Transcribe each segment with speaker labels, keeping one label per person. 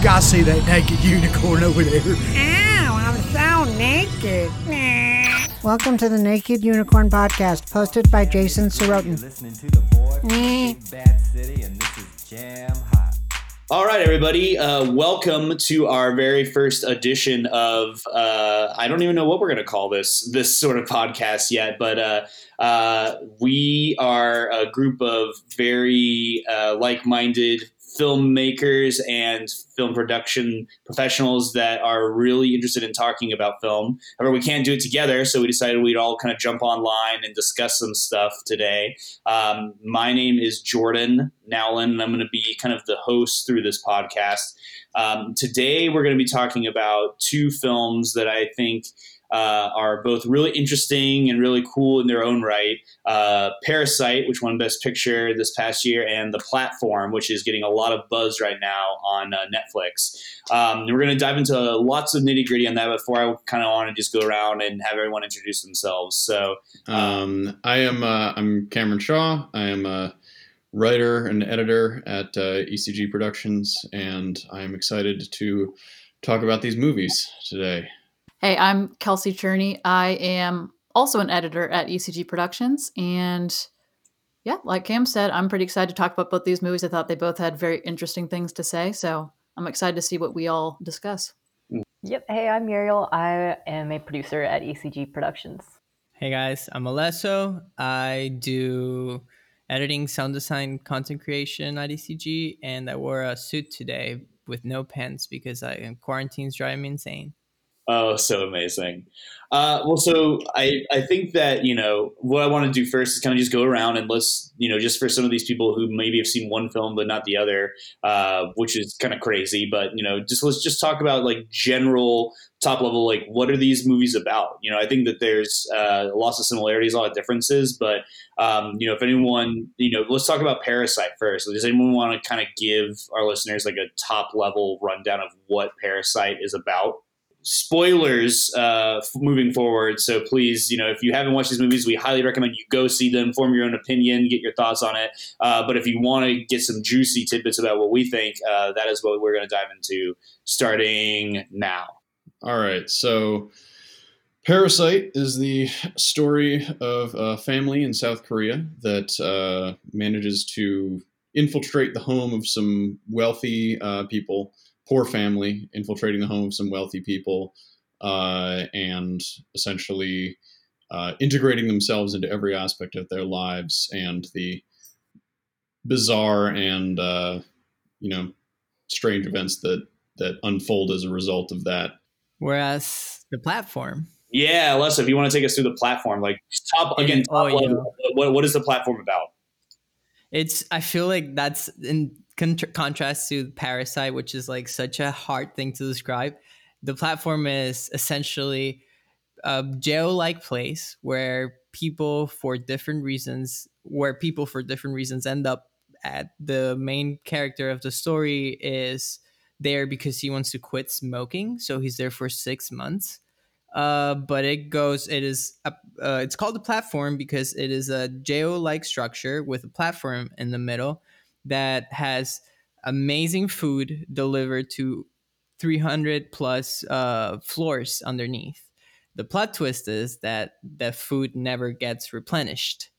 Speaker 1: You gotta see that naked unicorn over there.
Speaker 2: Ow, I'm so naked.
Speaker 3: Welcome to the Naked Unicorn Podcast, hosted by Jason Sorotin.
Speaker 4: listening to the boy from big bad city, and this is Jam Hot.
Speaker 5: All right, everybody. Uh, welcome to our very first edition of. Uh, I don't even know what we're going to call this this sort of podcast yet, but uh, uh, we are a group of very uh, like-minded filmmakers and film production professionals that are really interested in talking about film. However, we can't do it together, so we decided we'd all kind of jump online and discuss some stuff today. Um, my name is Jordan Nowlin, and I'm going to be kind of the host through this podcast. Um, today, we're going to be talking about two films that I think uh, are both really interesting and really cool in their own right. Uh, Parasite, which won Best Picture this past year, and The Platform, which is getting a lot of buzz right now on uh, Netflix. Um, we're going to dive into lots of nitty gritty on that. Before I kind of want to just go around and have everyone introduce themselves. So,
Speaker 6: Um, I am uh, I'm Cameron Shaw. I am a writer and editor at uh, ECG Productions, and I am excited to talk about these movies today.
Speaker 7: Hey, I'm Kelsey Cherney. I am also an editor at ECG Productions. And yeah, like Cam said, I'm pretty excited to talk about both these movies. I thought they both had very interesting things to say. So I'm excited to see what we all discuss.
Speaker 8: Yep. Hey, I'm Muriel. I am a producer at ECG Productions.
Speaker 9: Hey guys, I'm Alesso. I do editing, sound design, content creation at ECG, and I wore a suit today with no pants because I quarantine's driving me insane.
Speaker 5: Oh, so amazing. Uh, well, so I, I think that, you know, what I want to do first is kind of just go around and let's, you know, just for some of these people who maybe have seen one film but not the other, uh, which is kind of crazy, but, you know, just let's just talk about like general top level, like what are these movies about? You know, I think that there's uh, lots of similarities, a lot of differences, but, um, you know, if anyone, you know, let's talk about Parasite first. Does anyone want to kind of give our listeners like a top level rundown of what Parasite is about? Spoilers uh, moving forward. So please, you know, if you haven't watched these movies, we highly recommend you go see them, form your own opinion, get your thoughts on it. Uh, but if you want to get some juicy tidbits about what we think, uh, that is what we're going to dive into starting now.
Speaker 6: All right, so Parasite is the story of a family in South Korea that uh, manages to infiltrate the home of some wealthy uh, people, poor family, infiltrating the home of some wealthy people, uh, and essentially uh, integrating themselves into every aspect of their lives and the bizarre and uh, you know strange events that that unfold as a result of that.
Speaker 9: Whereas the platform,
Speaker 5: Yeah, Alessa, if you want to take us through the platform, like top again,
Speaker 9: Oh,
Speaker 5: top
Speaker 9: yeah.
Speaker 5: level, what, what is the platform about?
Speaker 9: it's I feel like that's in con- contrast to Parasite, which is like such a hard thing to describe. The platform is essentially a jail-like place where people for different reasons where people for different reasons end up at the main character of the story is there because he wants to quit smoking so he's there for six months uh, but it goes it is a, uh, it's called a platform because it is a jail-like structure with a platform in the middle that has amazing food delivered to 300 plus uh, floors underneath the plot twist is that the food never gets replenished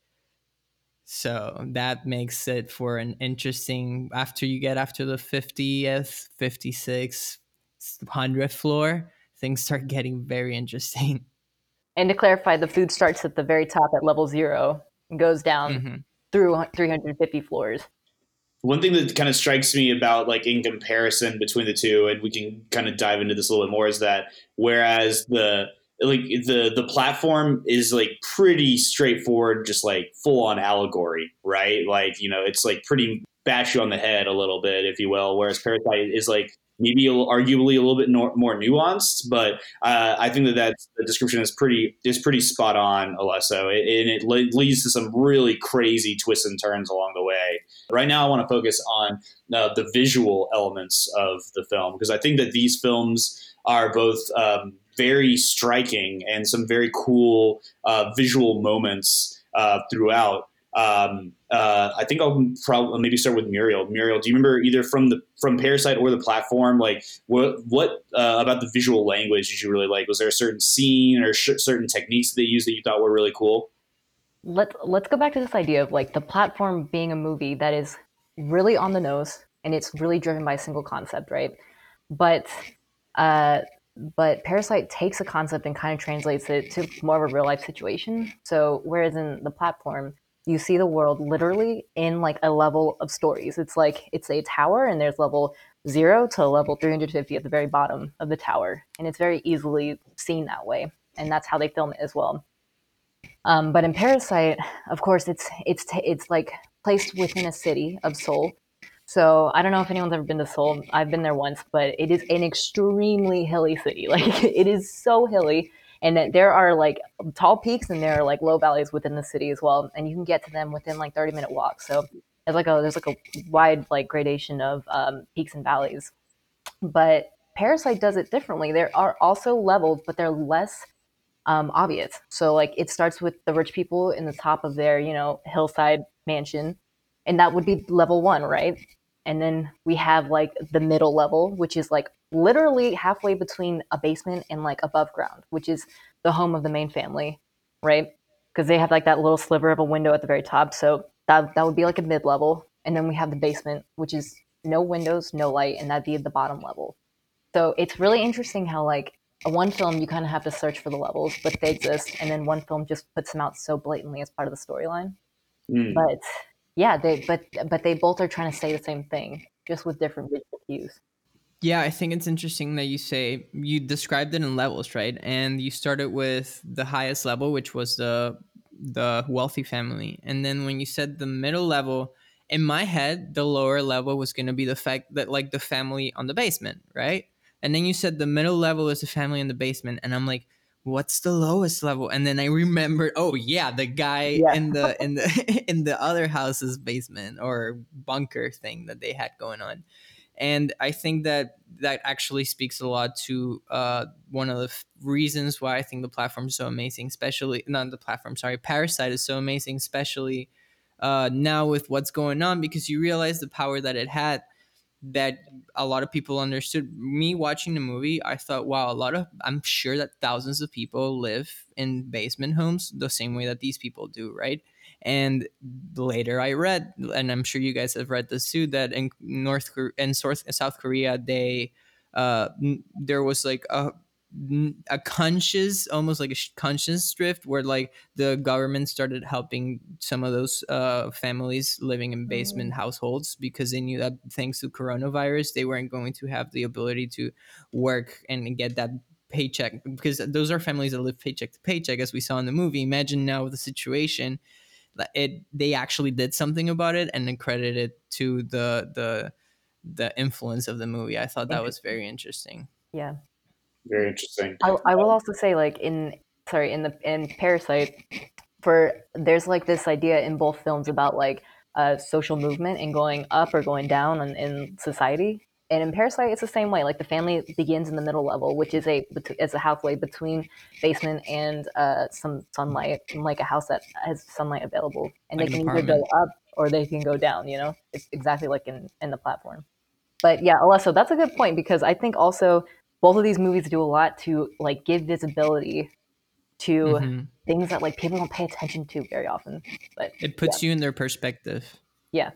Speaker 9: so that makes it for an interesting after you get after the 50th 56th 100th floor things start getting very interesting
Speaker 8: And to clarify, the food starts at the very top at level zero and goes down
Speaker 9: Mhm.
Speaker 8: through 350 floors.
Speaker 5: One thing that kind of strikes me about like in comparison between the two, and we can kind of dive into this a little bit more, is that whereas the like the the platform is like pretty straightforward, just like full on allegory, right? Like you know, it's like pretty bash you on the head a little bit, if you will. Whereas Parasite is like maybe arguably a little bit nor, more nuanced, but uh, I think that that's, the description is pretty is pretty spot on, Alesso, and it le- leads to some really crazy twists and turns along the way. Right now, I want to focus on uh, the visual elements of the film because I think that these films are both um, very striking and some very cool uh, visual moments uh, throughout. Um, uh, I think I'll probably maybe start with Muriel. Muriel, do you remember either from the from Parasite or the platform? Like, what what uh, about the visual language did you really like? Was there a certain scene or sh- certain techniques that they used that you thought were really cool?
Speaker 8: Let's let's go back to this idea of like the platform being a movie that is really on the nose and it's really driven by a single concept, right? But uh, but Parasite takes a concept and kind of translates it to more of a real life situation. So whereas in the platform, you see the world literally in like a level of stories. It's like it's a tower and there's level zero to level 350 at the very bottom of the tower. And it's very easily seen that way. And that's how they film it as well. Um, but in Parasite, of course, it's it's it's like placed within a city of Seoul. So I don't know if anyone's ever been to Seoul. I've been there once, but it is an extremely hilly city. Like it is so hilly and that there are like tall peaks and there are like low valleys within the city as well and you can get to them within like 30 minute walk. So it's like a there's like a wide like gradation of um, peaks and valleys. But parasite does it differently. There are also levels but they're less um, obvious. So like it starts with the rich people in the top of their you know hillside mansion and that would be level one right and then we have like the middle level which is like literally halfway between a basement and like above ground, which is the home of the main family, right? Because they have like that little sliver of a window at the very top. So that, that would be like a mid level. And then we have the basement, which is no windows, no light, and that'd be the bottom level. So it's really interesting how like a one film you kind of have to search for the levels, but they exist, and then one film just puts them out so blatantly as part of the storyline. Mm. But yeah, they but but they both are trying to say the same thing, just with different visual cues.
Speaker 9: Yeah, I think it's interesting that you say you described it in levels, right? And you started with the highest level, which was the the wealthy family. And then when you said the middle level, in my head, the lower level was going to be the fact that like the family on the basement, right? And then you said the middle level is the family in the basement, and I'm like, what's the lowest level? And then I remembered, oh yeah, the guy yeah. in the in the in the other house's basement or bunker thing that they had going on and I think that that actually speaks a lot to uh, one of the f- reasons why I think the platform is so amazing, especially not the platform, sorry, Parasite is so amazing, especially uh, now with what's going on, because you realize the power that it had that a lot of people understood. Me watching the movie, I thought, wow, a lot of, I'm sure that thousands of people live in basement homes the same way that these people do, right? And later I read, and I'm sure you guys have read this too, that in North Korea and South Korea, they uh, there was like a a conscious almost like a conscious drift where like the government started helping some of those uh, families living in basement mm. households because they knew that thanks to coronavirus they weren't going to have the ability to work and get that paycheck because those are families that live paycheck to paycheck as we saw in the movie imagine now the situation that it they actually did something about it and then credited to the the the influence of the movie. I thought that was very interesting.
Speaker 8: Yeah.
Speaker 5: Very interesting.
Speaker 8: I, I will also say like in sorry in the in Parasite for there's like this idea in both films about like a social movement and going up or going down in, in society and in Parasite, it's the same way. Like the family begins in the middle level, which is a is a halfway between basement and uh, some sunlight, like a house that has sunlight available, and like they can either go up or they can go down. You know, it's exactly like in in the platform. But yeah, Alesso, that's a good point because I think also both of these movies do a lot to like give visibility to mm-hmm. things that like people don't pay attention to very often. But
Speaker 9: it puts
Speaker 8: yeah.
Speaker 9: you in their perspective.
Speaker 8: Yeah.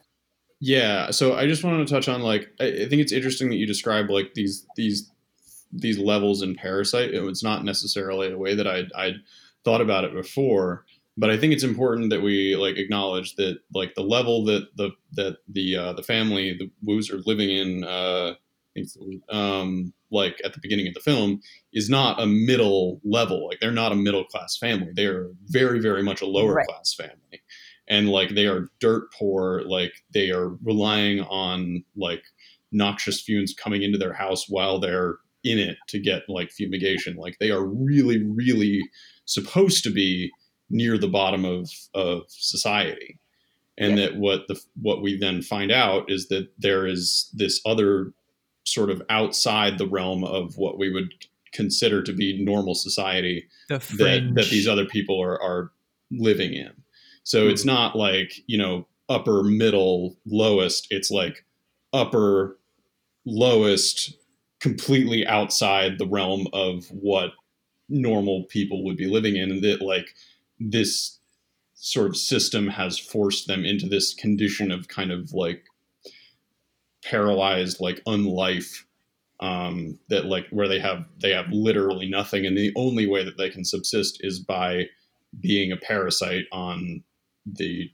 Speaker 6: Yeah, so I just wanted to touch on like I, I think it's interesting that you describe like these these these levels in Parasite. It's not necessarily a way that I I thought about it before, but I think it's important that we like acknowledge that like the level that the that the uh, the family the Woos are living in uh, um, like at the beginning of the film is not a middle level. Like they're not a middle class family. They are very very much a lower right. class family and like they are dirt poor like they are relying on like noxious fumes coming into their house while they're in it to get like fumigation like they are really really supposed to be near the bottom of of society and yeah. that what the what we then find out is that there is this other sort of outside the realm of what we would consider to be normal society
Speaker 9: that,
Speaker 6: that these other people are, are living in So it's hmm. not like, you know, upper, middle, lowest. It's like upper, lowest, completely outside the realm of what normal people would be living in. And that, like, this sort of system has forced them into this condition of kind of like paralyzed, like, unlife um, that like where they have they have literally nothing and the only way that they can subsist is by being a parasite on the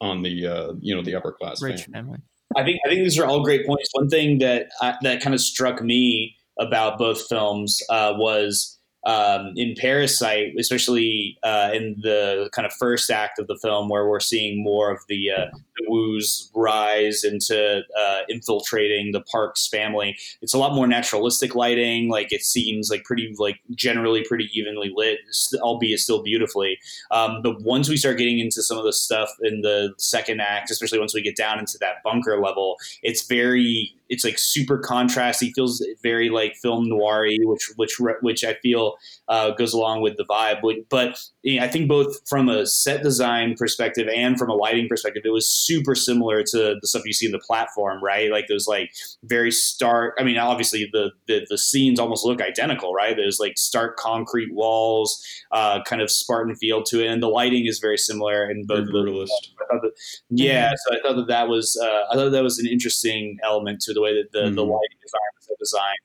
Speaker 6: on the uh, you know the upper class
Speaker 9: Rich
Speaker 6: family.
Speaker 9: family.
Speaker 5: I think I think these are all great points. One thing that I, that kind of struck me about both films uh, was um, in Parasite, especially uh, in the kind of first act of the film, where we're seeing more of the, uh, the Wu's rise into uh, infiltrating the Parks family. It's a lot more naturalistic lighting. Like it seems like pretty, like generally pretty evenly lit, albeit still beautifully. Um, but once we start getting into some of the stuff in the second act, especially once we get down into that bunker level, it's very it's like super contrasty. Feels very like film noir which which which I feel uh, goes along with the vibe. But, but you know, I think both from a set design perspective and from a lighting perspective, it was super similar to the stuff you see in the platform, right? Like those like very stark. I mean, obviously the the, the scenes almost look identical, right? There's like stark concrete walls, uh, kind of Spartan feel to it, and the lighting is very similar in both. The, yeah, so I thought that that was uh, I thought that was an interesting element to the way that the, mm-hmm. the lighting design was designed.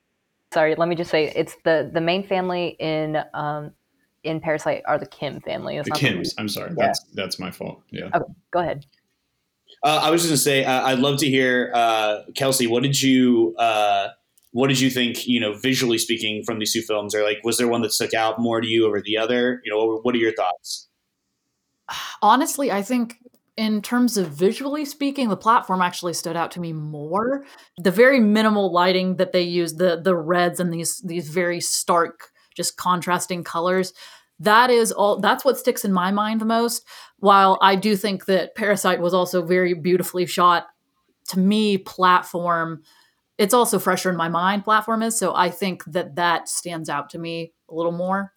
Speaker 8: Sorry, let me just say it's the the main family in um, in Parasite are the Kim family.
Speaker 6: It's the Kims. The I'm sorry. Yeah. That's that's my fault. Yeah.
Speaker 8: Okay, go ahead.
Speaker 5: Uh, I was just gonna say uh, I'd love to hear uh, Kelsey. What did you uh, what did you think? You know, visually speaking, from these two films, or like, was there one that stuck out more to you over the other? You know, what are your thoughts?
Speaker 7: Honestly, I think in terms of visually speaking, the platform actually stood out to me more. The very minimal lighting that they use, the the reds and these these very stark, just contrasting colors, that is all that's what sticks in my mind the most. While I do think that Parasite was also very beautifully shot, to me, platform, it's also fresher in my mind, platform is. So I think that that stands out to me a little more.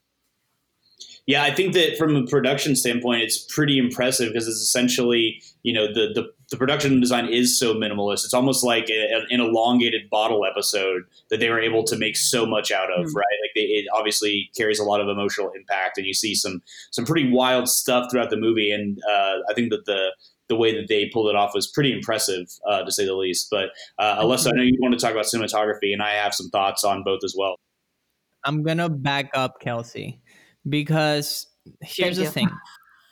Speaker 5: Yeah, I think that from a production standpoint, it's pretty impressive because it's essentially, you know, the, the, the production design is so minimalist. It's almost like a, an elongated bottle episode that they were able to make so much out of, mm-hmm. right? Like they, it obviously carries a lot of emotional impact, and you see some some pretty wild stuff throughout the movie. And uh, I think that the the way that they pulled it off was pretty impressive, uh, to say the least. But uh, Alessa, I know you want to talk about cinematography, and I have some thoughts on both as well.
Speaker 9: I'm gonna back up Kelsey because here's the thing.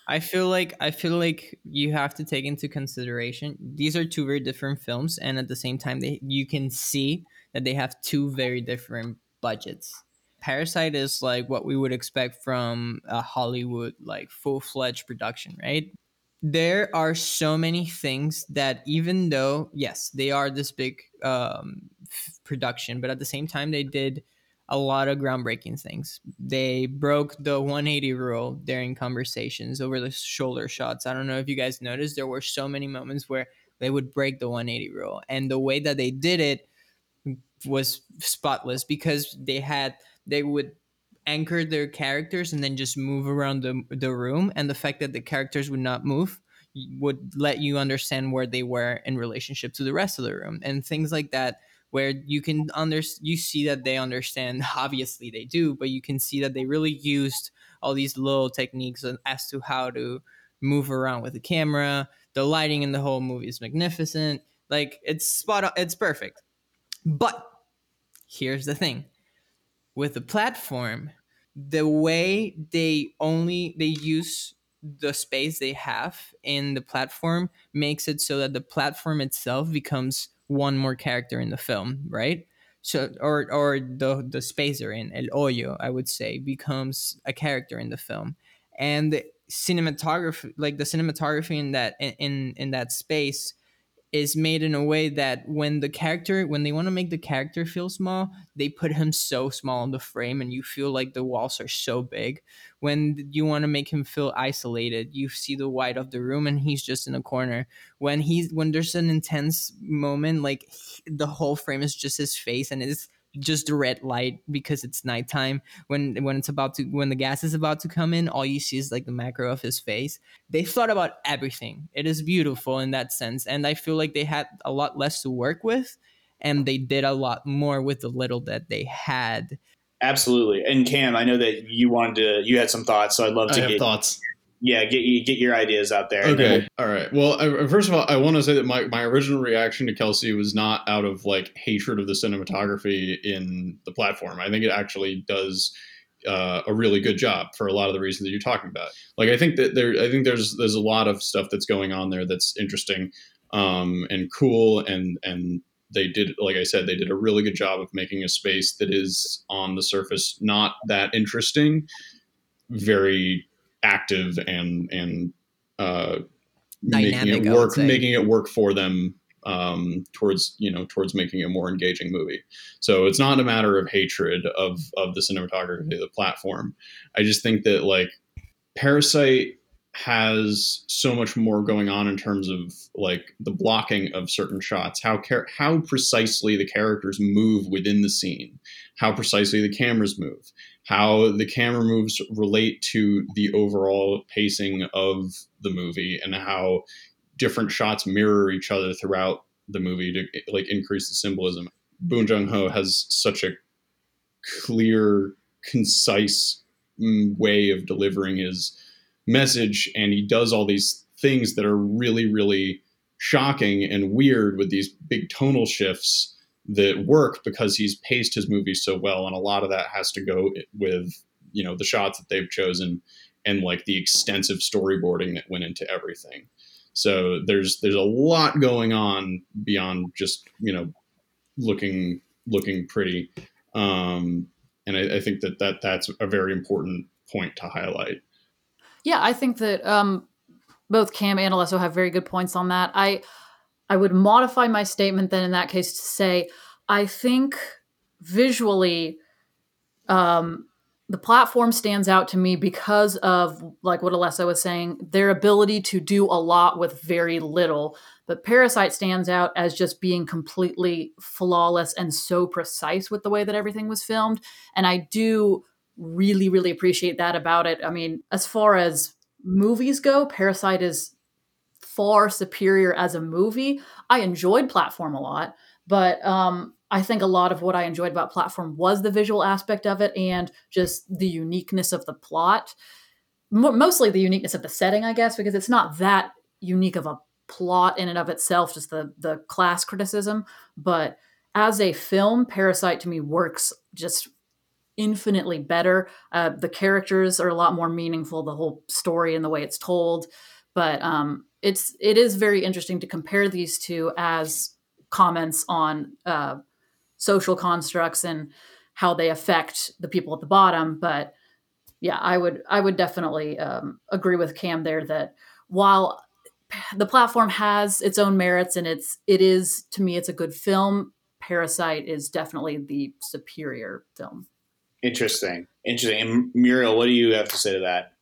Speaker 9: I feel like i feel like you have to take into consideration these are two very different films and at the same time they you can see that they have two very different budgets. Parasite is like what we would expect from a hollywood like full-fledged production right? There are so many things that even though yes they are this big um, f- production but at the same time they did a lot of groundbreaking things. They broke the 180 rule during conversations over the shoulder shots. I don't know if you guys noticed, there were so many moments where they would break the 180 rule. And the way that they did it was spotless because they had, they would anchor their characters and then just move around the, the room. And the fact that the characters would not move would let you understand where they were in relationship to the rest of the room. And things like that where you can under you see that they understand obviously they do but you can see that they really used all these little techniques as to how to move around with the camera. The lighting in the whole movie is magnificent. Like it's spot on it's perfect. But here's the thing. With the platform the way they only they use the space they have in the platform makes it so that the platform itself becomes one more character in the film, right? So or or the the spacer in El Hoyo, I would say, becomes a character in the film. And the cinematography like the cinematography in that in in that space is made in a way that when the character when they want to make the character feel small they put him so small in the frame and you feel like the walls are so big. When you want to make him feel isolated you see the white of the room and he's just in a corner. When he's when there's an intense moment like the whole frame is just his face and it's just the red light because it's nighttime when when it's about to when the gas is about to come in all you see is like the macro of his face they thought about everything it is beautiful in that sense and i feel like they had a lot less to work with and they did a lot more with the little that they had
Speaker 5: Absolutely. And Cam, I know that you wanted to, you had some thoughts, so I'd love
Speaker 6: I
Speaker 5: to
Speaker 6: have
Speaker 5: get,
Speaker 6: thoughts.
Speaker 5: Yeah, get you get your ideas out there.
Speaker 6: Okay. All right. Well, I, first of all, I want to say that my, my original reaction to Kelsey was not out of like hatred of the cinematography in the platform. I think it actually does uh, a really good job for a lot of the reasons that you're talking about. Like, I think that there, I think there's there's a lot of stuff that's going on there that's interesting um, and cool, and and they did, like I said, they did a really good job of making a space that is on the surface not that interesting, very active and and uh, making it work, making it work for them um, towards you know towards making a more engaging movie. So it's not a matter of hatred of of the cinematography of the platform. I just think that like Parasite has so much more going on in terms of like the blocking of certain shots, how char- how precisely the characters move within the scene, how precisely the cameras move, how the camera moves relate to the overall pacing of the movie, and how different shots mirror each other throughout the movie to like increase the symbolism. Bong Joon Ho has such a clear, concise mm, way of delivering his message, and he does all these things that are really, really shocking and weird with these big tonal shifts that work because he's paced his movie so well, and a lot of that has to go with you know the shots that they've chosen and like the extensive storyboarding that went into everything. So there's there's a lot going on beyond just you know looking looking pretty, um, and I, I think that that that's a very important point to highlight.
Speaker 7: Yeah, I think that um, both Cam and Alesso have very good points on that. I I would modify my statement then in that case to say I think visually um, the platform stands out to me because of like what Alesso was saying, their ability to do a lot with very little. But Parasite stands out as just being completely flawless and so precise with the way that everything was filmed. And I do really, really appreciate that about it. I mean, as far as movies go, Parasite is far superior as a movie. I enjoyed Platform a lot, but um, I think a lot of what I enjoyed about Platform was the visual aspect of it and just the uniqueness of the plot. Mo mostly the uniqueness of the setting, I guess, because it's not that unique of a plot in and of itself, just the the class criticism. But as a film, Parasite to me works just infinitely better. Uh, the characters are a lot more meaningful, the whole story and the way it's told. But um, it's it is very interesting to compare these two as comments on uh, social constructs and how they affect the people at the bottom. But yeah, I would I would definitely um, agree with Cam there that while the platform has its own merits and it's it is to me it's a good film. Parasite is definitely the superior film.
Speaker 5: Interesting. Interesting. And Muriel, what do you have to say to that?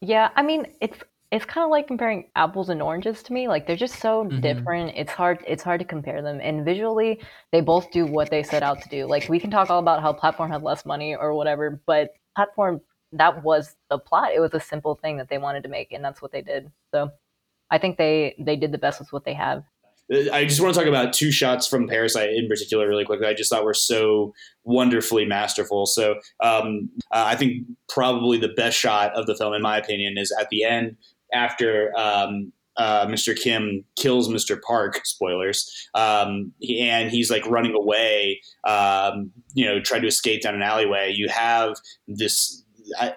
Speaker 8: Yeah, I mean, it's it's kind of like comparing apples and oranges to me. Like they're just so
Speaker 9: Mhm.
Speaker 8: different. It's hard it's hard to compare them. And visually, they both do what they set out to do. Like we can talk all about how platform had less money or whatever, but platform that was the plot. It was a simple thing that they wanted to make, and that's what they did. So I think they they did the best with what they have.
Speaker 5: I just want to talk about two shots from Parasite in particular, really quickly. I just thought were so wonderfully masterful. So um, uh, I think probably the best shot of the film, in my opinion, is at the end after um, uh, Mr. Kim kills Mr. Park. Spoilers. Um, and he's like running away, um, you know, trying to escape down an alleyway. You have this.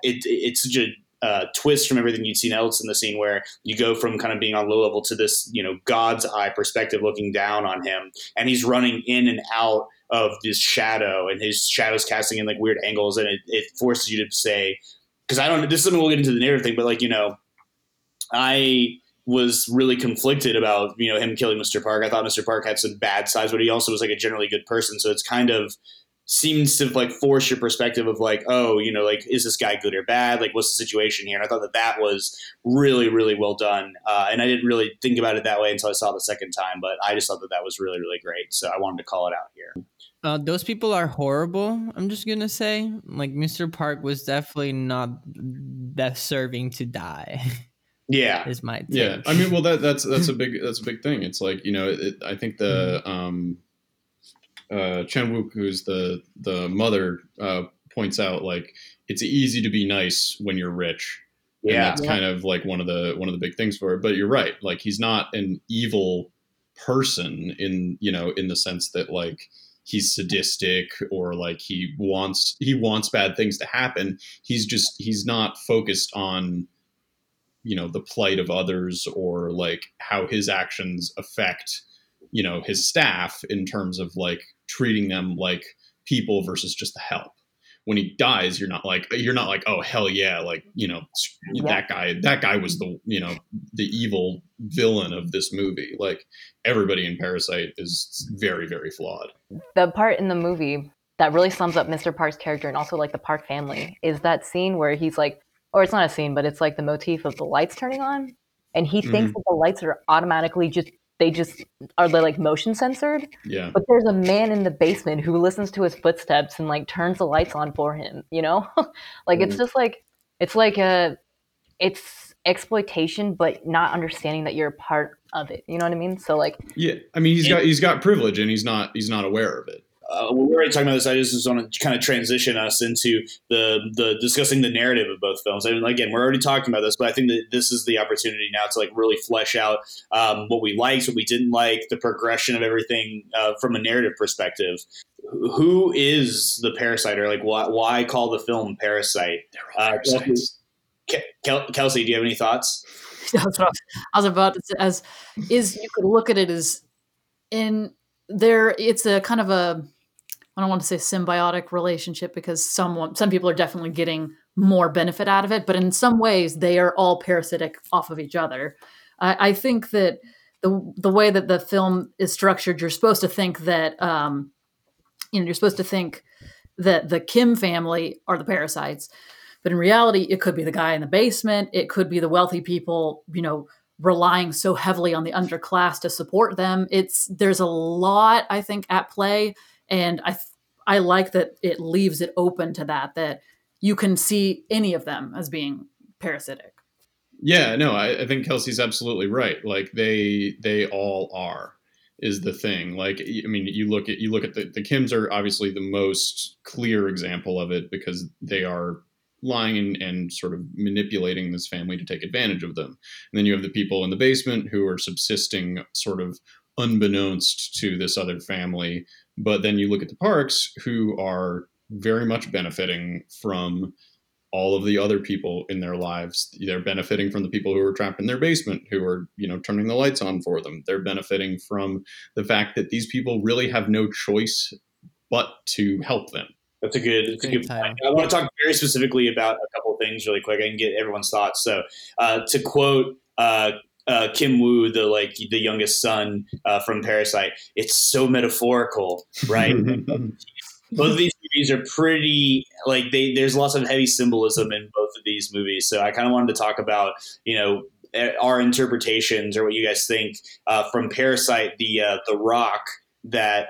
Speaker 5: It, it's a uh, twist from everything you'd seen else in the scene where you go from kind of being on low level to this you know god's eye perspective looking down on him and he's running in and out of this shadow and his shadow's casting in like weird angles and it, it forces you to say because i don't this is something we'll get into the narrative thing but like you know i was really conflicted about you know him killing mr park. I thought mr park had some bad sides but he also was like a generally good person so it's kind of seems to like force your perspective of like, oh, you know, like is this guy good or bad? Like, what's the situation here? And I thought that that was really, really well done. Uh, and I didn't really think about it that way until I saw it the second time, but I just thought that that was really, really great. So I wanted to call it out here.
Speaker 9: Uh, those people are horrible. I'm just gonna say, like Mr. Park was definitely not that serving to die.
Speaker 5: Yeah,
Speaker 9: is my take.
Speaker 6: yeah. I mean, well, that that's that's a big that's a big thing. It's like you know, it, I think the
Speaker 9: Mm-hmm.
Speaker 6: um, uh, Chen Wook, who's the the mother, uh, points out like it's easy to be nice when you're rich. And
Speaker 5: Yeah.
Speaker 6: that's kind of like one of the one of the big things for it. But you're right. Like he's not an evil person in you know in the sense that like he's sadistic or like he wants he wants bad things to happen. He's just he's not focused on you know the plight of others or like how his actions affect you know his staff in terms of like treating them like people versus just the help when he dies you're not like you're not like oh hell yeah like you know that guy that guy was the you know the evil villain of this movie like everybody in parasite is very very flawed
Speaker 8: the part in the movie that really sums up Mr. Park's character and also like the Park family is that scene where he's like, or it's not a scene, but it's like the motif of the lights turning on, and he thinks
Speaker 6: Mhm.
Speaker 8: that the lights are automatically just they just are they like motion censored.
Speaker 6: yeah
Speaker 8: But there's a man in the basement who listens to his footsteps and like turns the lights on for him. You know, like it's mm. just like it's like a it's exploitation, but not understanding that you're a part of it. You know what I mean? So like
Speaker 6: yeah i mean he's got he's got privilege and he's not he's not aware of it
Speaker 5: uh, we're already talking about this. I just want to kind of transition us into the the discussing the narrative of both films. I mean, again, we're already talking about this, but I think that this is the opportunity now to like really flesh out um, what we liked, what we didn't like, the progression of everything uh, from a narrative perspective. Who is the parasite, or like why, why call the film Parasite? Uh, Ke- Kel- Kelsey, do you have any thoughts?
Speaker 7: That's what I I was about to say. As is, you could look at it as in there. It's a kind of a I don't want to say symbiotic relationship because someone some people are definitely getting more benefit out of it, but in some ways they are all parasitic off of each other. I, I think that the the way that the film is structured, you're supposed to think that um, you know you're supposed to think that the Kim family are the parasites, but in reality, it could be the guy in the basement. It could be the wealthy people, you know, relying so heavily on the underclass to support them. It's there's a lot I think at play, and I I like that it leaves it open to that that you can see any of them as being parasitic.
Speaker 6: Yeah, no, I, I think Kelsey's absolutely right. Like they they all are is the thing. Like I mean, you look at you look at the the Kims are obviously the most clear example of it because they are lying and, and sort of manipulating this family to take advantage of them. And then you have the people in the basement who are subsisting sort of unbeknownst to this other family. But then you look at the parks who are very much benefiting from all of the other people in their lives. They're benefiting from the people who are trapped in their basement, who are, you know, turning the lights on for them. They're benefiting from the fact that these people really have no choice but to help them.
Speaker 5: That's a good. That's a good point. I want to talk very specifically about a couple of things really quick. I can get everyone's thoughts. So, uh, to quote uh, uh, Kim Woo, the like the youngest son uh, from Parasite, it's so metaphorical, right? both of these movies are pretty like they. There's lots of heavy symbolism in both of these movies. So, I kind of wanted to talk about you know our interpretations or what you guys think uh, from Parasite, the uh, the Rock that.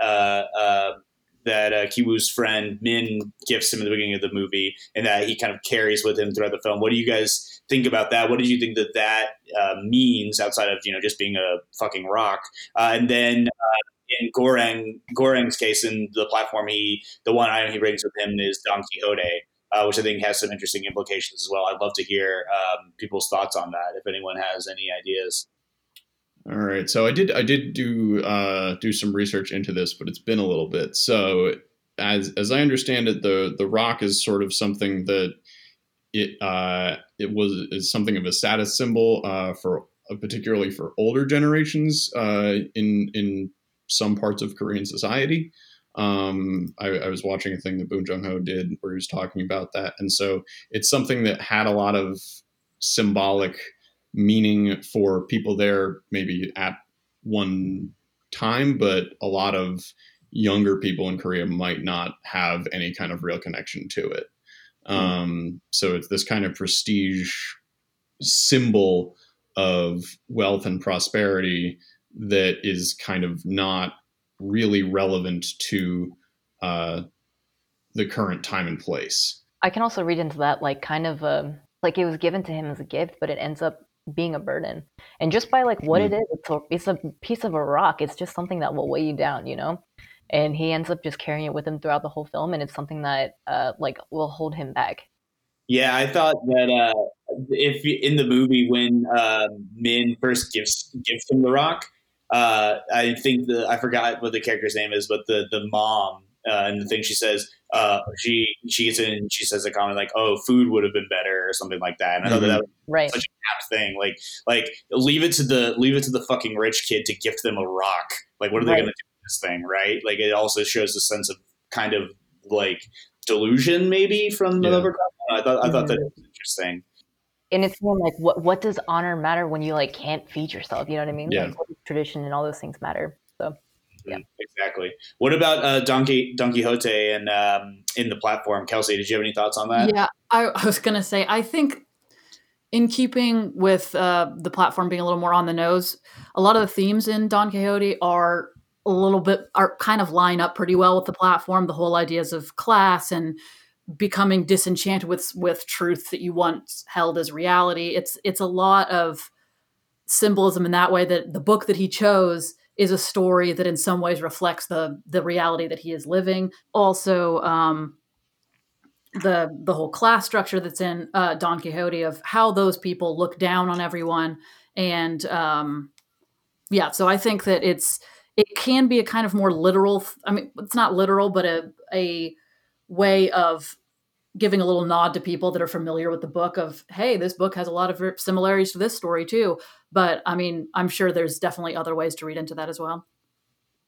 Speaker 5: That uh, Kiwoo's friend Min gifts him at the beginning of the movie, and that he kind of carries with him throughout the film. What do you guys think about that? What did you think that that uh, means outside of you know just being a fucking rock? Uh, and then uh, in Goreng Goreng's case, in the platform, he the one item he brings with him is Don Quixote. Uh, which I think has some interesting implications as well. I'd love to hear um, people's thoughts on that. If anyone has any ideas.
Speaker 6: All right, so I did I did do uh, do some research into this, but it's been a little bit. So as as I understand it, the the rock is sort of something that it uh, it was is something of a status symbol uh, for uh, particularly for older generations uh, in in some parts of Korean society. Um, I, I was watching a thing that Bong Joon Ho did where he was talking about that, and so it's something that had a lot of symbolic meaning for people there maybe at one time but a lot of younger people in Korea might not have any kind of real connection to it. Um, so it's this kind of prestige symbol of wealth and prosperity that is kind of not really relevant to uh, the current time and place.
Speaker 8: I can also read into that like kind of um like it was given to him as a gift, but it ends up being a burden. And just by like what it is, it's a, it's a piece of a rock. It's just something that will weigh you down, you know. And he ends up just carrying it with him throughout the whole film, and it's something that uh like will hold him back.
Speaker 5: Yeah, I thought that uh, if in the movie when uh, Min first gives gives him the rock, uh, I think the I forgot what the character's name is, but the the mom uh, and the thing she says, uh, she she gets in and she says a comment like, "Oh, food would have been better" or something like that. And I thought that, that was
Speaker 8: Right.
Speaker 5: such an apt thing. Like like leave it to the leave it to the fucking rich kid to gift them a rock. Like what are they
Speaker 8: Right.
Speaker 5: going to do with this thing, right? Like it also shows a sense of kind of like delusion maybe from the
Speaker 6: Yeah.
Speaker 5: overcome. I thought I thought that
Speaker 8: Mhm.
Speaker 5: was interesting.
Speaker 8: And it's more like what what does honor matter when you like can't feed yourself? You know what I mean?
Speaker 6: Yeah.
Speaker 8: Like what tradition and all those things matter. So Yeah.
Speaker 5: Mm, Exactly. What about uh, Don, Qui- Don Quixote and um, in the platform? Kelsey, did you have any thoughts on that?
Speaker 7: Yeah, I, I was gonna say I think in keeping with uh, the platform being a little more on the nose, a lot of the themes in Don Quixote are a little bit are kind of line up pretty well with the platform. The whole ideas of class and becoming disenchanted with with truth that you once held as reality. It's it's a lot of symbolism in that way that the book that he chose is a story that in some ways reflects the the reality that he is living. Also, um, the the whole class structure that's in uh, Don Quixote of how those people look down on everyone, and um, yeah, so I think that it's it can be a kind of more literal. I mean, it's not literal, but a a way of giving a little nod to people that are familiar with the book of hey this book has a lot of similarities to this story too but i mean i'm sure there's definitely other ways to read into that as well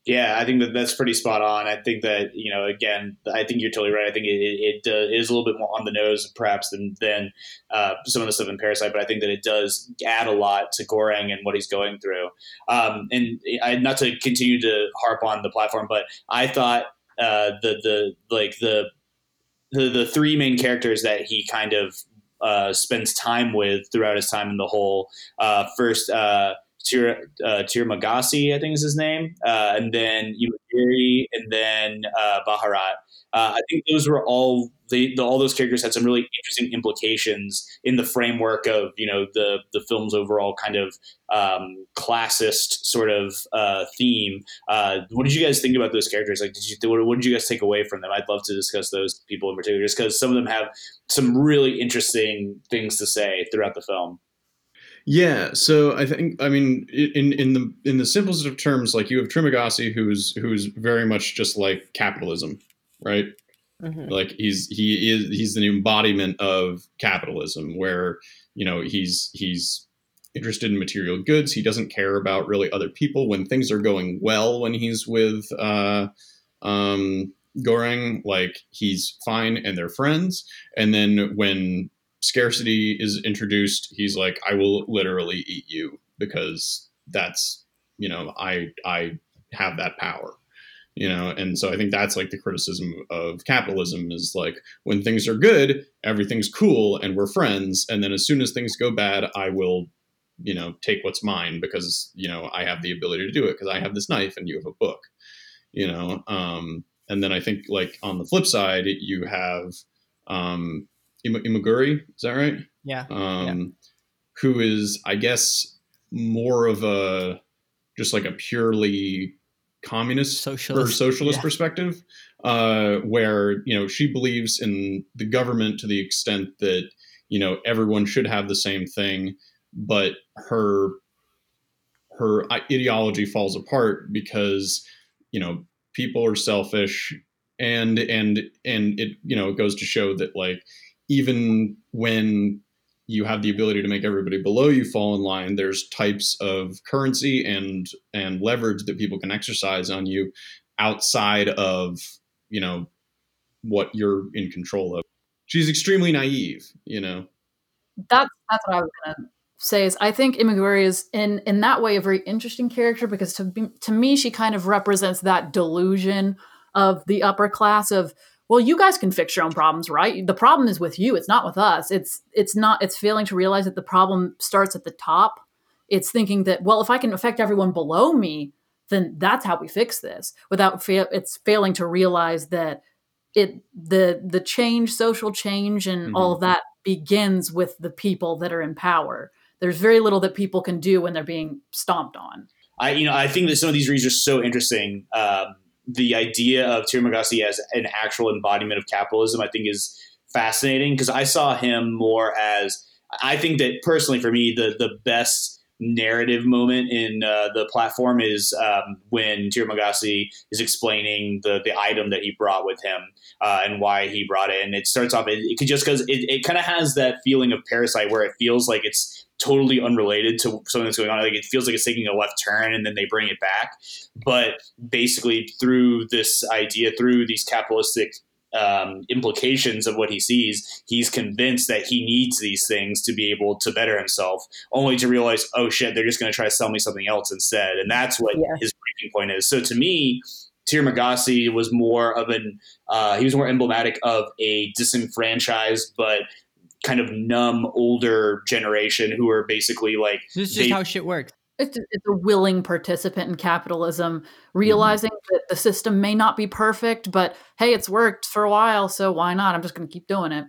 Speaker 5: Yeah, I think that that's pretty spot on. I think that you know, again, I think you're totally right. I think it, it, it uh, is a little bit more on the nose, perhaps, than than uh, some of the stuff in Parasite. But I think that it does add a lot to Goreng and what he's going through. Um, and I, not to continue to harp on the platform, but I thought uh, the the like the the the three main characters that he kind of uh, spends time with throughout his time in the hole. Uh, first, uh, Tir uh, I think is his name, uh, and then Imagiri, and then uh, Baharat. Uh, I think those were all the, all those characters had some really interesting implications in the framework of you know the the film's overall kind of um, classist sort of uh, theme. Uh, what did you guys think about those characters? Like, did you what, what did you guys take away from them? I'd love to discuss those people in particular, just because some of them have some really interesting things to say throughout the film.
Speaker 6: Yeah, so I think I mean in in the in the simplest of terms, like you have Trimagasi, who's who's very much just like capitalism, right?
Speaker 8: mhm.
Speaker 6: Like he's he is he's an embodiment of capitalism, where you know he's he's interested in material goods. He doesn't care about really other people when things are going well. When he's with uh, um, Goreng, like he's fine and they're friends, and then when scarcity is introduced, he's like, I will literally eat you because that's, you know, I I have that power. You know, and so I think that's like the criticism of capitalism is like when things are good, everything's cool and we're friends, and then as soon as things go bad, I will, you know, take what's mine because you know I have the ability to do it because I have this knife and you have a book. You know, um, and then I think like on the flip side, you have um, Ima- Imaguri, is that right?
Speaker 9: Yeah.
Speaker 6: um, who is, I guess, more of a just like a purely communist or
Speaker 9: Socialist.
Speaker 6: socialist
Speaker 9: Yeah.
Speaker 6: perspective, uh, where you know she believes in the government to the extent that you know everyone should have the same thing, but her her ideology falls apart because you know people are selfish and and and it you know it goes to show that like even when you have the ability to make everybody below you fall in line there's types of currency and and leverage that people can exercise on you outside of you know what you're in control of. She's extremely naive you know?
Speaker 7: That's that's what i was gonna say is I think Imaguri is in in that way a very interesting character because to be, to me she kind of represents that delusion of the upper class of well you guys can fix your own problems right? The problem is with you it's not with us. It's it's not it's failing to realize that the problem starts at the top. It's thinking that well if I can affect everyone below me then that's how we fix this. Without fa- it's failing to realize that it the the change social change and
Speaker 5: Mm-hmm.
Speaker 7: all of that begins with the people that are in power. There's very little that people can do when they're being stomped on.
Speaker 5: I you know I think that some of these reads are so interesting. Um, the idea of Tirumagasi as an actual embodiment of capitalism, I think, is fascinating because I saw him more as I think that personally for me the the best narrative moment in uh, the platform is um, when Tirumagasi is explaining the the item that he brought with him uh, and why he brought it. And it starts off it, it just because it, it kind of has that feeling of Parasite where it feels like it's totally unrelated to something that's going on. Like it feels like it's taking a left turn and then they bring it back. But basically, through this idea, through these capitalistic um, implications of what he sees, he's convinced that he needs these things to be able to better himself, only to realize, oh shit, they're just going to try to sell me something else instead. And that's what
Speaker 8: Yeah.
Speaker 5: his breaking point is. So to me, Trimagasi was more of an, uh, he was more emblematic of a disenfranchised, but kind of numb older generation who are basically like
Speaker 9: This is just
Speaker 5: they-
Speaker 9: how shit works.
Speaker 7: it's a, it's a willing participant in capitalism realizing that the system may not be perfect but hey it's worked for a while so why not i'm just going to keep doing it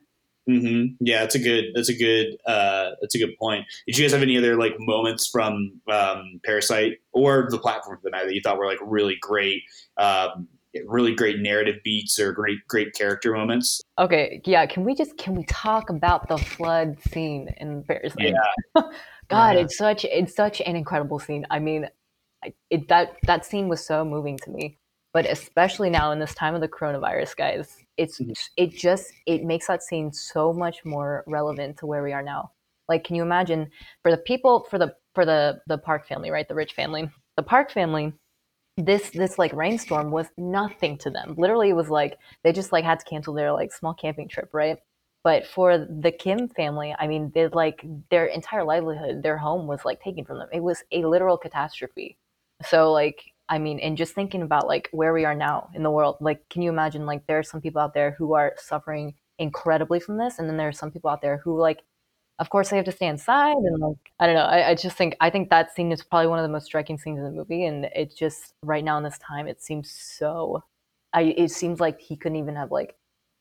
Speaker 5: hmm Yeah, that's a good. That's a good. Uh, that's a good point. Did you guys have any other like moments from um, Parasite or the platform for the night that you thought were like really great, um, really great narrative beats or great great character moments?
Speaker 8: Okay, yeah. Can we just can we talk about the flood scene in Paris?
Speaker 5: Yeah.
Speaker 8: God,
Speaker 9: Yeah.
Speaker 8: it's such it's such an incredible scene. I mean, it that that scene was so moving to me. But especially now in this time of the coronavirus, guys, it's
Speaker 5: Mhm.
Speaker 8: it just it makes that scene so much more relevant to where we are now. Like, can you imagine for the people for the for the the Park family, right? The rich family, the Park family. This this like rainstorm was nothing to them. Literally, it was like they just like had to cancel their like small camping trip, right? But for the Kim family, I mean, they like their entire livelihood, their home was like taken from them. It was a literal catastrophe. So like, I mean, and just thinking about like where we are now in the world, like, can you imagine like there are some people out there who are suffering incredibly from this, and then there are some people out there who like, of course, they have to stay inside, and like, I don't know. I, I just think I think that scene is probably one of the most striking scenes in the movie, and it just right now in this time, it seems so. I it seems like he couldn't even have like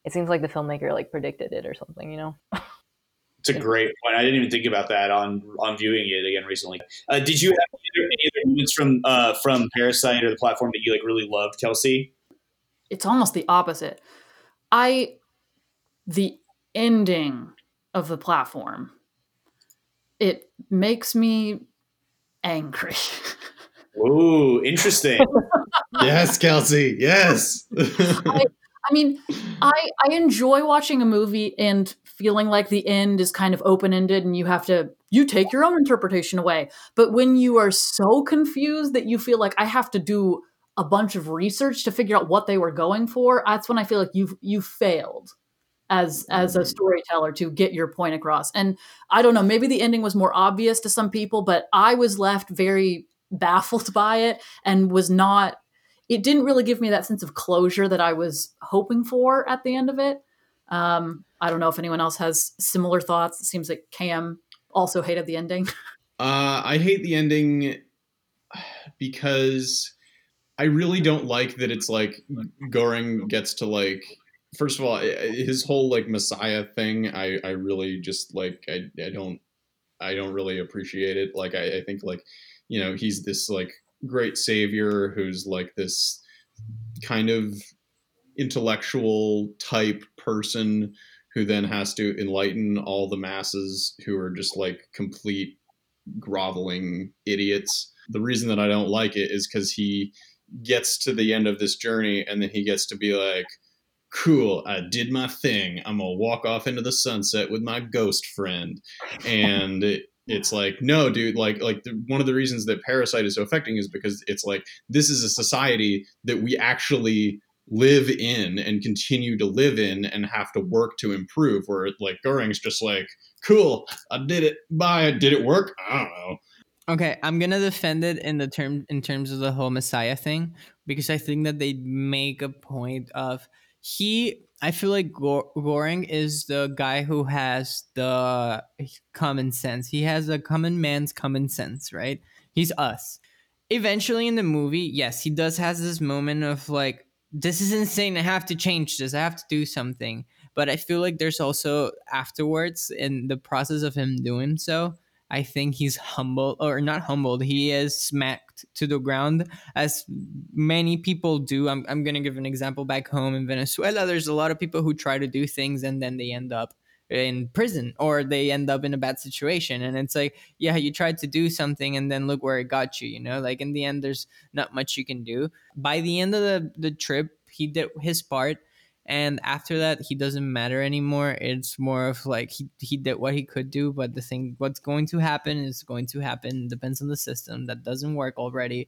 Speaker 8: it seems like the filmmaker like predicted it or something, you know?
Speaker 5: It's a great point. I didn't even think about that on on viewing it again recently. Uh, did you have any other, any other moments from uh, from Parasite or the platform that you like really loved, Kelsey?
Speaker 7: it's almost the opposite i the ending of the platform it makes me angry
Speaker 5: Ooh, interesting.
Speaker 6: yes, Kelsey. Yes.
Speaker 7: I mean, I I enjoy watching a movie and feeling like the end is kind of open ended and you have to you take your own interpretation away. But when you are so confused that you feel like I have to do a bunch of research to figure out what they were going for, that's when I feel like you've you failed as as a storyteller to get your point across. And I don't know, maybe the ending was more obvious to some people, but I was left very baffled by it and was not it didn't really give me that sense of closure that I was hoping for at the end of it. Um, I don't know if anyone else has similar thoughts. It seems like Cam also hated the ending.
Speaker 6: Uh, I hate the ending because I really don't like that it's like Goreng gets to like. First of all, his whole like Messiah thing, I I really just like I I don't I don't really appreciate it. Like I, I think like you know he's this like great savior who's like this kind of intellectual type person who then has to enlighten all the masses who are just like complete groveling idiots. The reason that I don't like it is because he gets to the end of this journey and then he gets to be like, cool, I did my thing. I'm gonna walk off into the sunset with my ghost friend. And it, it's like, no, dude, like, like the, one of the reasons that Parasite is so affecting is because it's like, this is a society that we actually live in and continue to live in and have to work to improve where like Goreng's just like cool I did it bye did it work I don't know
Speaker 9: Okay, I'm gonna defend it in the term in terms of the whole Messiah thing because I think that they make a point of he. I feel like Gor- Goreng is the guy who has the common sense. He has a common man's common sense, right? He's us. Eventually, in the movie, yes, he does has this moment of like, this is insane. I have to change this. I have to do something. But I feel like there's also afterwards in the process of him doing so I think he's humbled or not humbled. He is smacked to the ground as many people do. I'm, I'm going to give an example back home in Venezuela. There's a lot of people who try to do things and then they end up in prison or they end up in a bad situation. And it's like, yeah, you tried to do something and then look where it got you, you know, like in the end, there's not much you can do. By the end of the, the trip, he did his part and after that he doesn't matter anymore. It's more of like he, he did what he could do but the thing what's going to happen is going to happen. Depends on the system. That doesn't work already.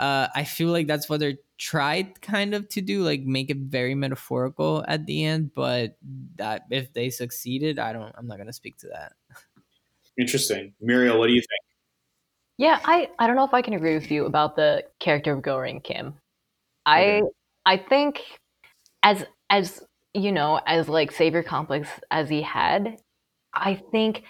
Speaker 9: Uh, i feel like that's what they're tried kind of to do like make it very metaphorical at the end but that if they succeeded i don't i'm not going to speak to that.
Speaker 5: Interesting. Muriel what do you think?
Speaker 8: Yeah i i don't know if i can agree with you about the character of goreng kim. I okay. i think as as you know, as like savior complex as he had, I think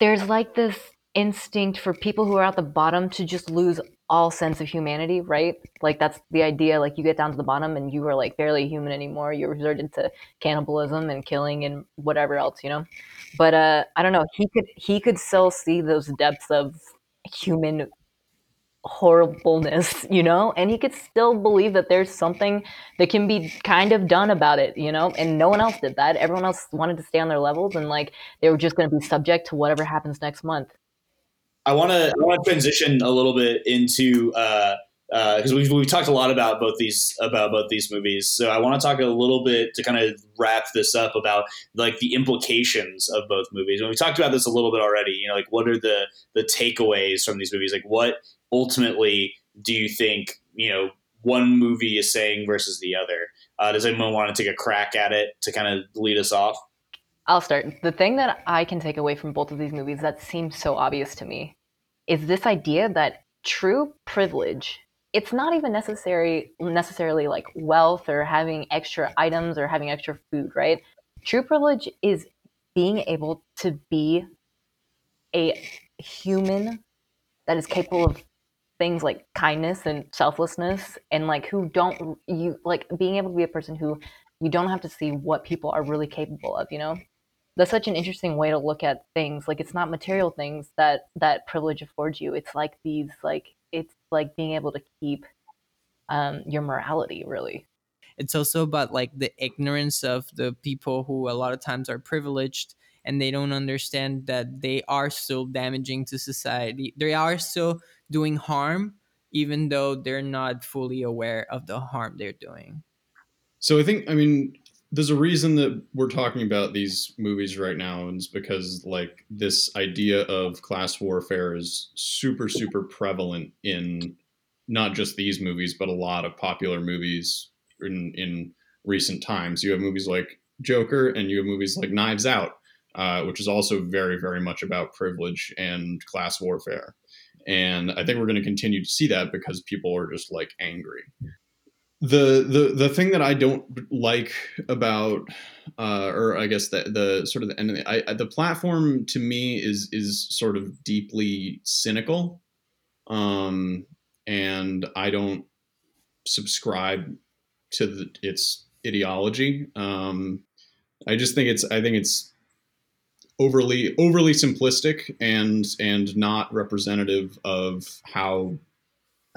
Speaker 8: there's like this instinct for people who are at the bottom to just lose all sense of humanity, right? Like that's the idea. Like you get down to the bottom and you are like barely human anymore. You're resorted to cannibalism and killing and whatever else, you know. But uh, I don't know. He could he could still see those depths of human horribleness, you know, and he could still believe that there's something that can be kind of done about it, you know, and no one else did that. Everyone else wanted to stay on their levels and like they were just going to be subject to whatever happens next month.
Speaker 5: I want to I transition a little bit into uh uh because uh, we've, we've talked a lot about both these about both these movies. So i want to talk a little bit to kind of wrap this up about like the implications of both movies. And we talked about this a little bit already you know like what are the the takeaways from these movies? Like what ultimately do you think you know one movie is saying versus the other? Uh, does anyone want to take a crack at it to kind of lead us off?
Speaker 8: I'll start. The thing that I can take away from both of these movies that seems so obvious to me is this idea that true privilege it's not even necessary necessarily like wealth or having extra items or having extra food, right? True privilege is being able to be a human that is capable of things like kindness and selflessness and like who don't you like being able to be a person who you don't have to see what people are really capable of you know that's such an interesting way to look at things like it's not material things that that privilege affords you it's like these like it's like being able to keep um, your morality really
Speaker 9: it's also about like the ignorance of the people who a lot of times are privileged and they don't understand that they are still damaging to society. They are still doing harm, even though they're not fully aware of the harm they're doing.
Speaker 6: So I think, I mean, there's a reason that we're talking about these movies right now, and it's because like this idea of class warfare is super, super prevalent in not just these movies, but a lot of popular movies in in recent times. You have movies like Joker, and you have movies like Knives Out, uh, which is also very, very much about privilege and class warfare. And I think we're going to continue to see that because people are just like angry. The the the thing that I don't like about, uh, or I guess the the sort of the end of the, I, the platform to me is is sort of deeply cynical, um, and I don't subscribe to the, its ideology. Um, I just think it's I think it's overly overly simplistic and and not representative of how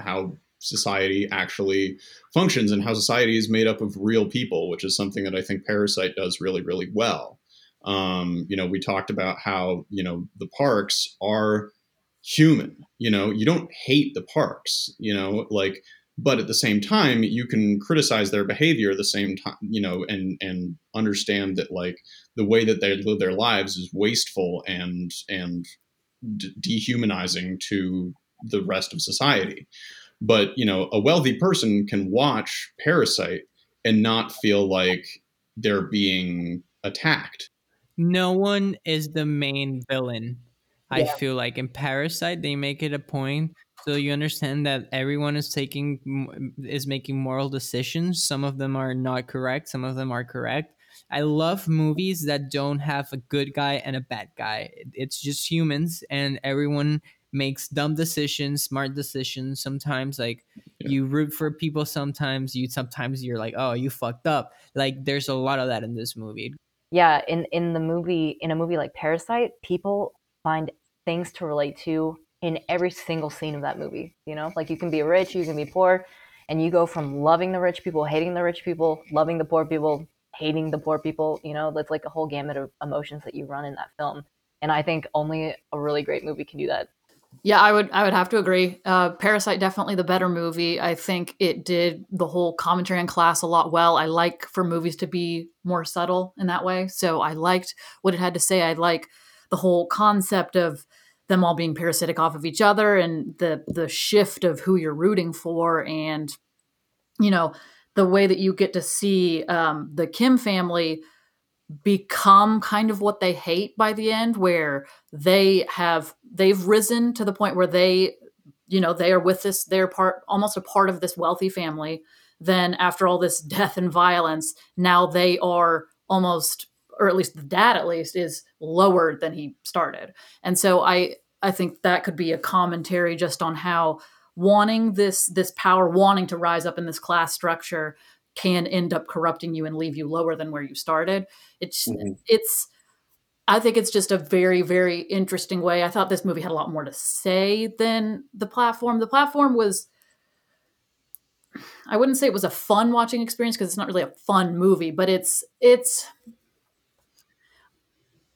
Speaker 6: how society actually functions and how society is made up of real people, which is something that I think Parasite does really really well. Um, you know, we talked about how you know the parks are human. You know, you don't hate the parks. You know, like but at the same time you can criticize their behavior at the same time you know and and understand that like the way that they live their lives is wasteful and and de- dehumanizing to the rest of society but you know a wealthy person can watch parasite and not feel like they're being attacked.
Speaker 9: No one is the main villain. I feel like in Parasite they make it a point so you understand that everyone is taking is making moral decisions. Some of them are not correct, some of them are correct. I love movies that don't have a good guy and a bad guy. It's just humans and everyone makes dumb decisions, smart decisions. Sometimes like
Speaker 6: Yeah.
Speaker 9: you root for people sometimes you sometimes you're like, "Oh, you fucked up." Like there's a lot of that in this movie.
Speaker 8: yeah in in the movie in a movie like parasite people find things to relate to in every single scene of that movie you know like you can be rich you can be poor and you go from loving the rich people hating the rich people loving the poor people hating the poor people you know that's like a whole gamut of emotions that you run in that film and i think only a really great movie can do that
Speaker 7: Yeah, I would I would have to agree. Uh, Parasite definitely the better movie. I think it did the whole commentary on class a lot well. I like for movies to be more subtle in that way. So I liked what it had to say. I like the whole concept of them all being parasitic off of each other and the the shift of who you're rooting for and you know the way that you get to see um, the Kim family become kind of what they hate by the end where they have they've risen to the point where they you know they are with this they're part almost a part of this wealthy family. Then after all this death and violence now they are almost or at least the dad at least is lower than he started and so i i think that could be a commentary just on how wanting this this power wanting to rise up in this class structure can end up corrupting you and leave you lower than where you started it's
Speaker 5: Mhm.
Speaker 7: it's I think it's just a very, very interesting way. I thought this movie had a lot more to say than the platform. The platform was, I wouldn't say it was a fun watching experience because it's not really a fun movie, but it's, it's,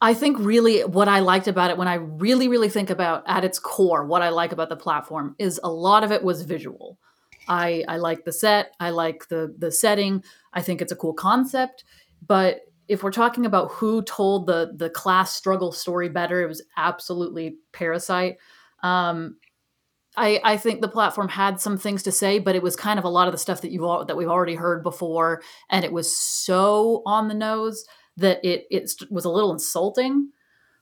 Speaker 7: I think really what I liked about it when I really, really think about at its core, what I like about the platform is a lot of it was visual. I, I like the set. I like the the setting. I think it's a cool concept. But if we're talking about who told the the class struggle story better, it was absolutely Parasite. Um, I I think the platform had some things to say, but it was kind of a lot of the stuff that you all that we've already heard before, and it was so on the nose that it it was a little insulting.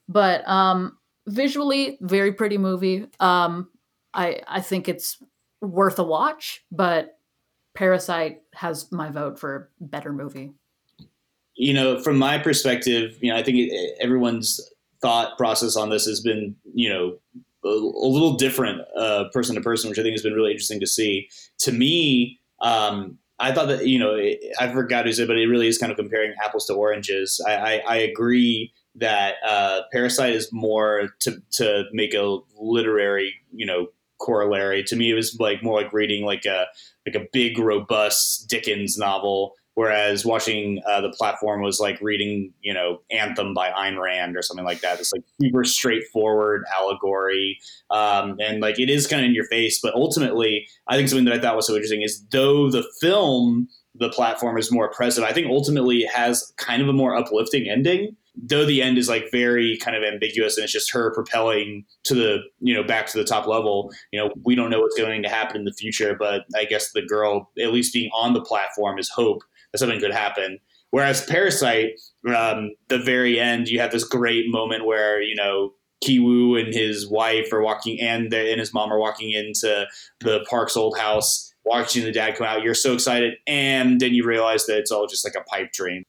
Speaker 7: But um, visually, very pretty movie. Um, I I think it's worth a watch, but Parasite has my vote for better movie.
Speaker 5: you know, from my perspective, you know, I think it, everyone's thought process on this has been, you know, a, a little different, uh, person to person, which I think has been really interesting to see. To me, um, I thought that, you know, I forgot who said, but it really is kind of comparing apples to oranges. I, I, I agree that uh, Parasite is more to to make a literary, you know, corollary. To me, it was like more like reading like a like a big, robust Dickens novel whereas watching uh, the platform was like reading you know anthem by Ayn Rand or something like that. It's like super straightforward allegory. Um, and like it is kind of in your face but ultimately i think something that i thought was so interesting is though the film the platform is more oppressive i think ultimately it has kind of a more uplifting ending. Though the end is like very kind of ambiguous and it's just her propelling to the you know back to the top level you know we don't know what's going to happen in the future but i guess the girl at least being on the platform is hope something could happen. Whereas Parasite, um, the very end, you have this great moment where you know Kiwoo and his wife are walking, and the, and his mom are walking into the Park's old house, watching the dad come out. You're so excited, and then you realize that it's all just like a pipe dream.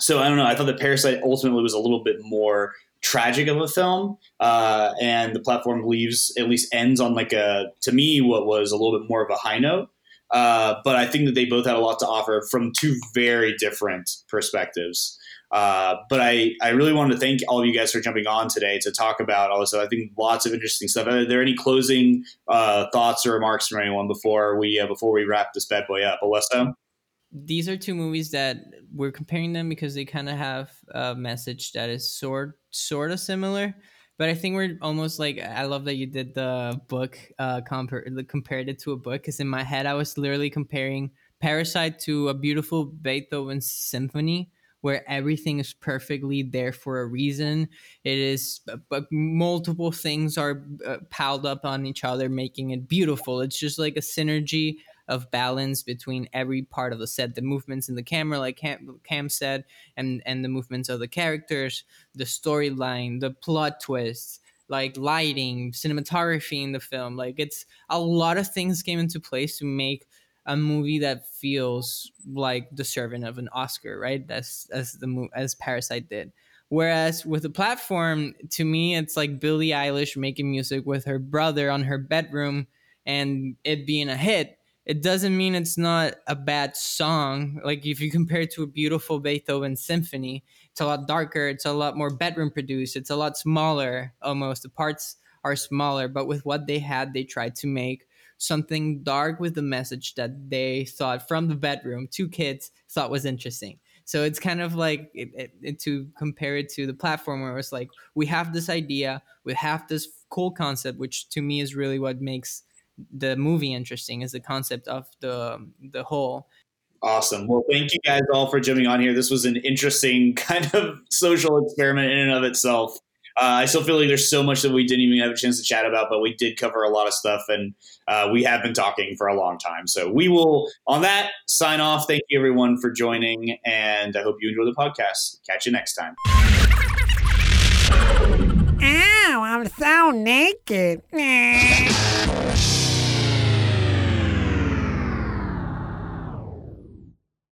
Speaker 5: So I don't know. I thought that Parasite ultimately was a little bit more tragic of a film, uh, and the platform leaves at least ends on like a to me what was a little bit more of a high note. Uh, but I think that they both had a lot to offer from two very different perspectives. Uh, but I, I really wanted to thank all of you guys for jumping on today to talk about all this stuff. I think lots of interesting stuff. Are there any closing uh, thoughts or remarks from anyone before we uh, before we wrap this bad boy up? Alesso?
Speaker 9: These are two movies that we're comparing them because they kind of have a message that is sort sort of similar. But I think we're almost like I love that you did the book uh compare compared it to a book because in my head I was literally comparing Parasite to a beautiful Beethoven symphony where everything is perfectly there for a reason. It is but multiple things are uh, piled up on each other making it beautiful. It's just like a synergy of balance between every part of the set. The movements in the camera like cam, cam said and and the movements of the characters the storyline the plot twists like lighting cinematography in the film. Like it's a lot of things came into place to make a movie that feels like deserving of an oscar right? As as the as parasite did. Whereas with the platform, to me, it's like Billie Eilish making music with her brother on her bedroom and it being a hit. It doesn't mean it's not a bad song. Like if you compare it to a beautiful Beethoven symphony, it's a lot darker, it's a lot more bedroom produced, it's a lot smaller almost. The parts are smaller, but with what they had, they tried to make something dark with the message that they thought from the bedroom, two kids thought was interesting. So it's kind of like it, it, it, to compare it to the platform where it's like we have this idea, we have this cool concept, which to me is really what makes the movie interesting is the concept of the the whole.
Speaker 5: Awesome. Well, thank you guys all for jumping on here. This was an interesting kind of social experiment in and of itself. Uh, I still feel like there's so much that we didn't even have a chance to chat about, but we did cover a lot of stuff, and uh, we have been talking for a long time. So we will, on that, sign off. Thank you, everyone, for joining, and I hope you enjoy the podcast. Catch you next time.
Speaker 2: Ow, I'm so naked.